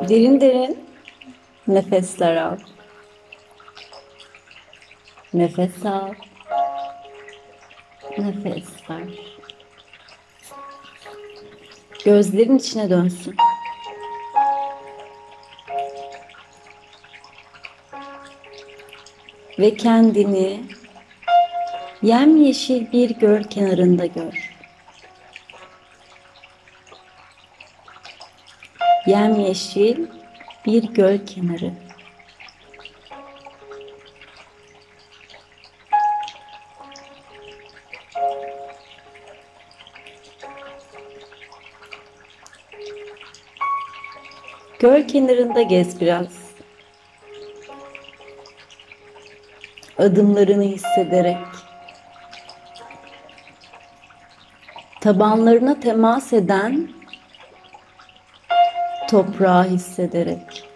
Derin derin nefesler al. Nefes al. Nefes ver. Gözlerin içine dönsün. Ve kendini yemyeşil bir göl kenarında gör. Yemyeşil bir göl kenarı. Göl kenarında gez biraz. Adımlarını hissederek. Tabanlarına temas eden toprağı hissederek.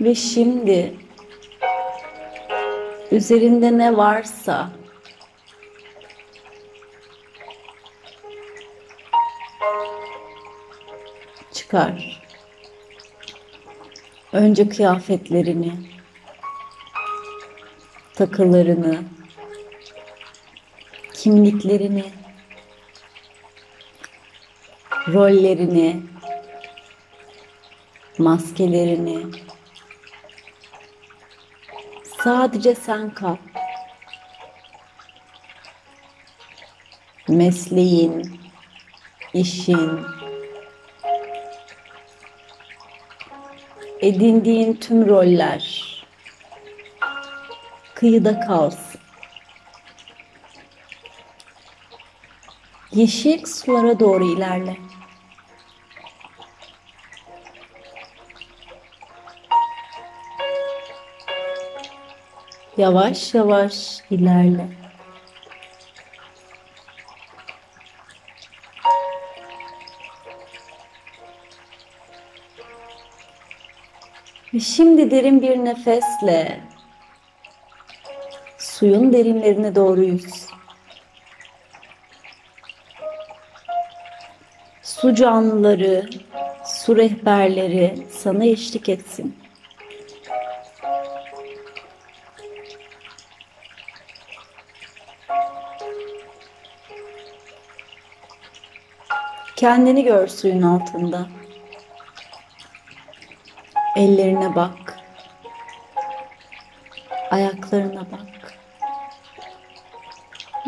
Ve şimdi üzerinde ne varsa çıkar. Önce kıyafetlerini, takılarını, kimliklerini, rollerini, maskelerini, sadece sen kal. Mesleğin, işin, edindiğin tüm roller kıyıda kalsın. Yeşil sulara doğru ilerle. Yavaş yavaş ilerle. Ve şimdi derin bir nefesle suyun derinlerine doğru yüz. Su canlıları, su rehberleri sana eşlik etsin. Kendini gör suyun altında. Ellerine bak. Ayaklarına bak.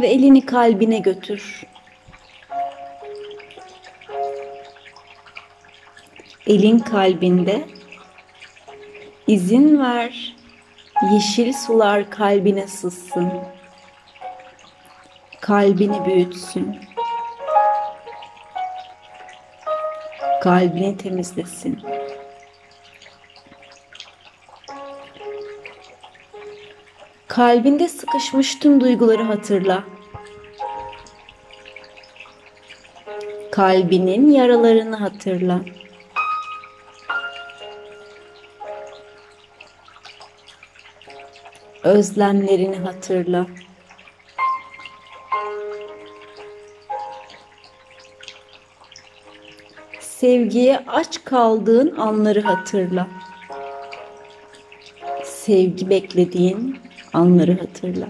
Ve elini kalbine götür. Elin kalbinde izin ver yeşil sular kalbine sızsın. Kalbini büyütsün. Kalbini temizlesin. Kalbinde sıkışmış tüm duyguları hatırla. Kalbinin yaralarını hatırla. Özlemlerini hatırla. Sevgiye aç kaldığın anları hatırla. Sevgi beklediğin anları hatırla.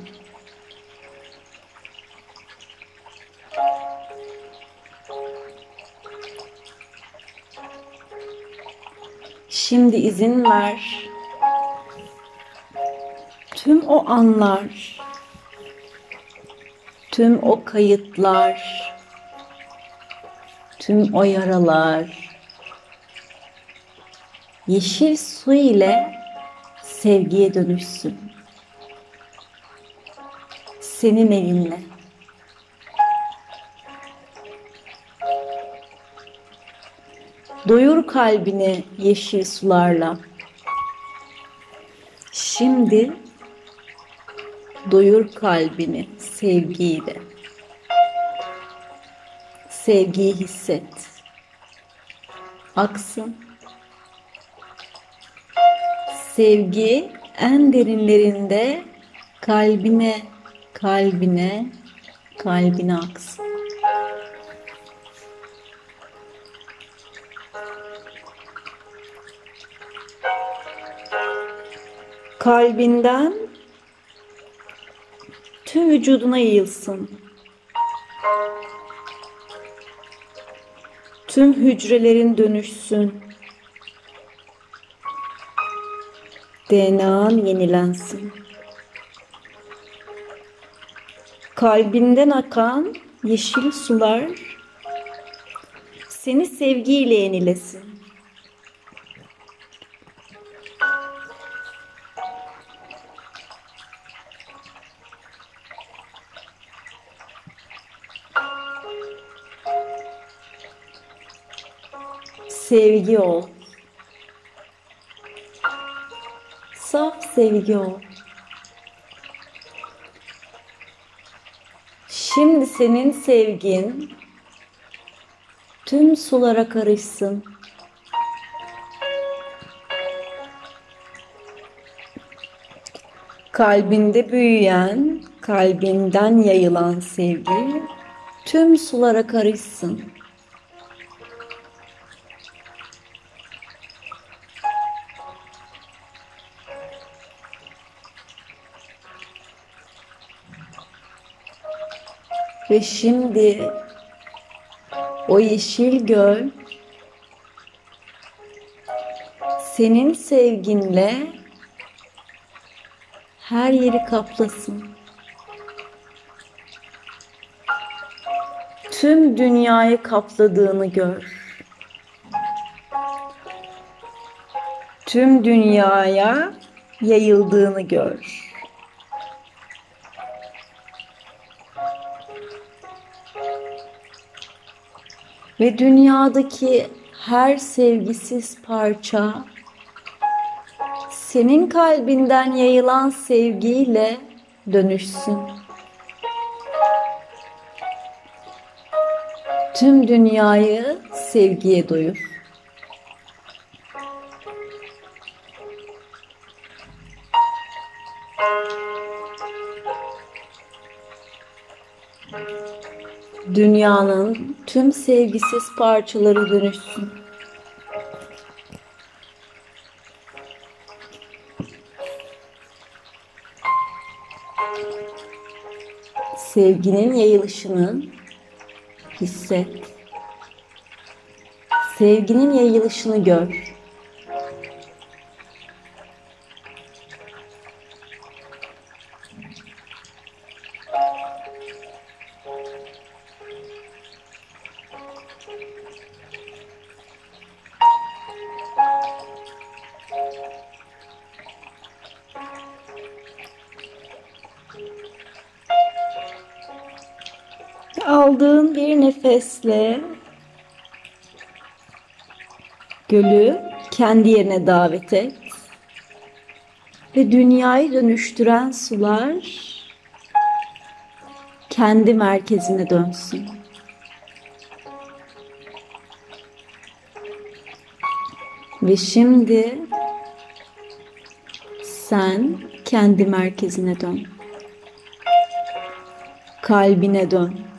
Şimdi izin ver. Tüm o anlar, tüm o kayıtlar, tüm o yaralar yeşil su ile sevgiye dönüşsün. Senin elinle. Doyur kalbini yeşil sularla. Şimdi doyur kalbini sevgiyle. Sevgiyi hisset. Aksın. Sevgi en derinlerinde Kalbine, kalbine, kalbine aksın. Kalbinden tüm vücuduna yayılsın. Tüm hücrelerin dönüşsün. DNA'n yenilensin. Kalbinden akan yeşil sular seni sevgiyle yenilesin. Sevgi ol. Saf sevgi ol. Şimdi senin sevgin tüm sulara karışsın. Kalbinde büyüyen, kalbinden yayılan sevgi tüm sulara karışsın. Ve şimdi o yeşil göl senin sevginle her yeri kaplasın. Tüm dünyayı kapladığını gör. Tüm dünyaya yayıldığını gör. Ve dünyadaki her sevgisiz parça senin kalbinden yayılan sevgiyle dönüşsün. Tüm dünyayı sevgiye doyur. Dünyanın tüm sevgisiz parçaları dönüşsün. Sevginin yayılışını hisset. Sevginin yayılışını gör. Aldığın bir nefesle gölü kendi yerine davet et. Ve dünyayı dönüştüren sular kendi merkezine dönsün. Ve şimdi sen kendi merkezine dön. Kalbine dön.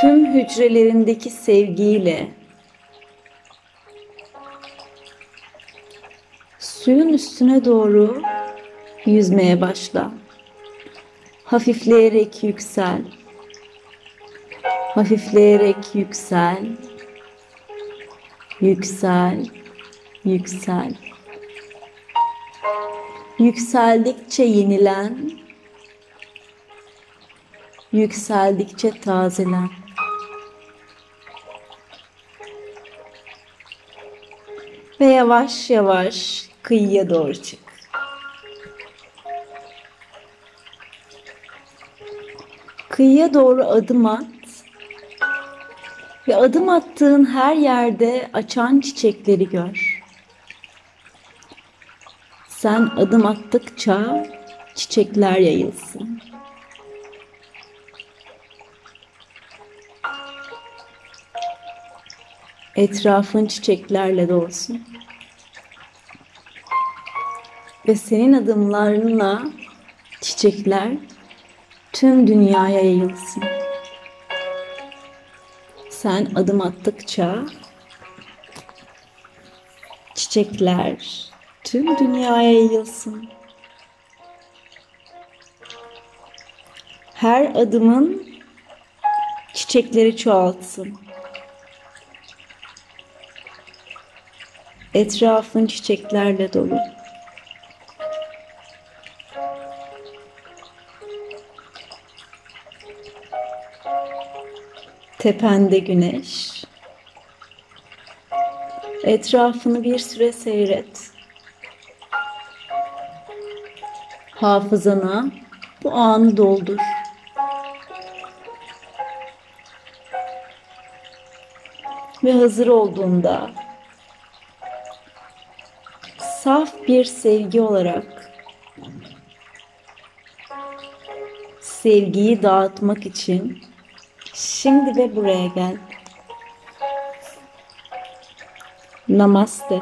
tüm hücrelerindeki sevgiyle suyun üstüne doğru yüzmeye başla. Hafifleyerek yüksel. Hafifleyerek yüksel. Yüksel. Yüksel. Yükseldikçe yenilen, yükseldikçe tazelen. Ve yavaş yavaş kıyıya doğru çık. Kıyıya doğru adım at. Ve adım attığın her yerde açan çiçekleri gör. Sen adım attıkça çiçekler yayılsın. Etrafın çiçeklerle dolsun. Ve senin adımlarınla çiçekler tüm dünyaya yayılsın. Sen adım attıkça çiçekler tüm dünyaya yayılsın. Her adımın çiçekleri çoğaltsın. Etrafın çiçeklerle dolu. Tepende güneş. Etrafını bir süre seyret. Hafızana bu anı doldur. Ve hazır olduğunda saf bir sevgi olarak sevgiyi dağıtmak için şimdi ve buraya gel. Namaste.